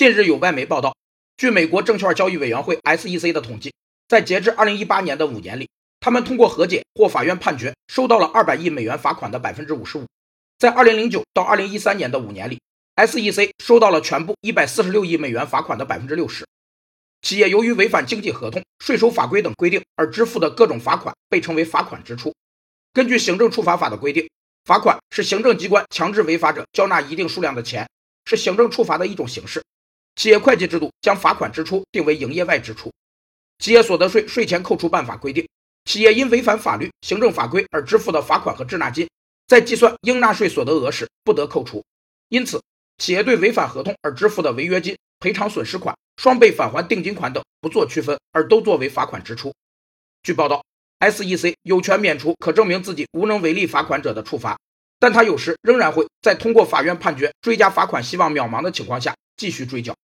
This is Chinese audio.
近日有外媒报道，据美国证券交易委员会 SEC 的统计，在截至2018年的五年里，他们通过和解或法院判决收到了200亿美元罚款的百分之五十五。在2009到2013年的五年里，SEC 收到了全部146亿美元罚款的百分之六十。企业由于违反经济合同、税收法规等规定而支付的各种罚款被称为罚款支出。根据行政处罚法的规定，罚款是行政机关强制违法者交纳一定数量的钱，是行政处罚的一种形式。企业会计制度将罚款支出定为营业外支出。企业所得税税前扣除办法规定，企业因违反法律、行政法规而支付的罚款和滞纳金，在计算应纳税所得额时不得扣除。因此，企业对违反合同而支付的违约金、赔偿损失款、双倍返还定金款等不做区分，而都作为罚款支出。据报道，SEC 有权免除可证明自己无能为力罚款者的处罚，但他有时仍然会在通过法院判决追加罚款希望渺茫的情况下继续追缴。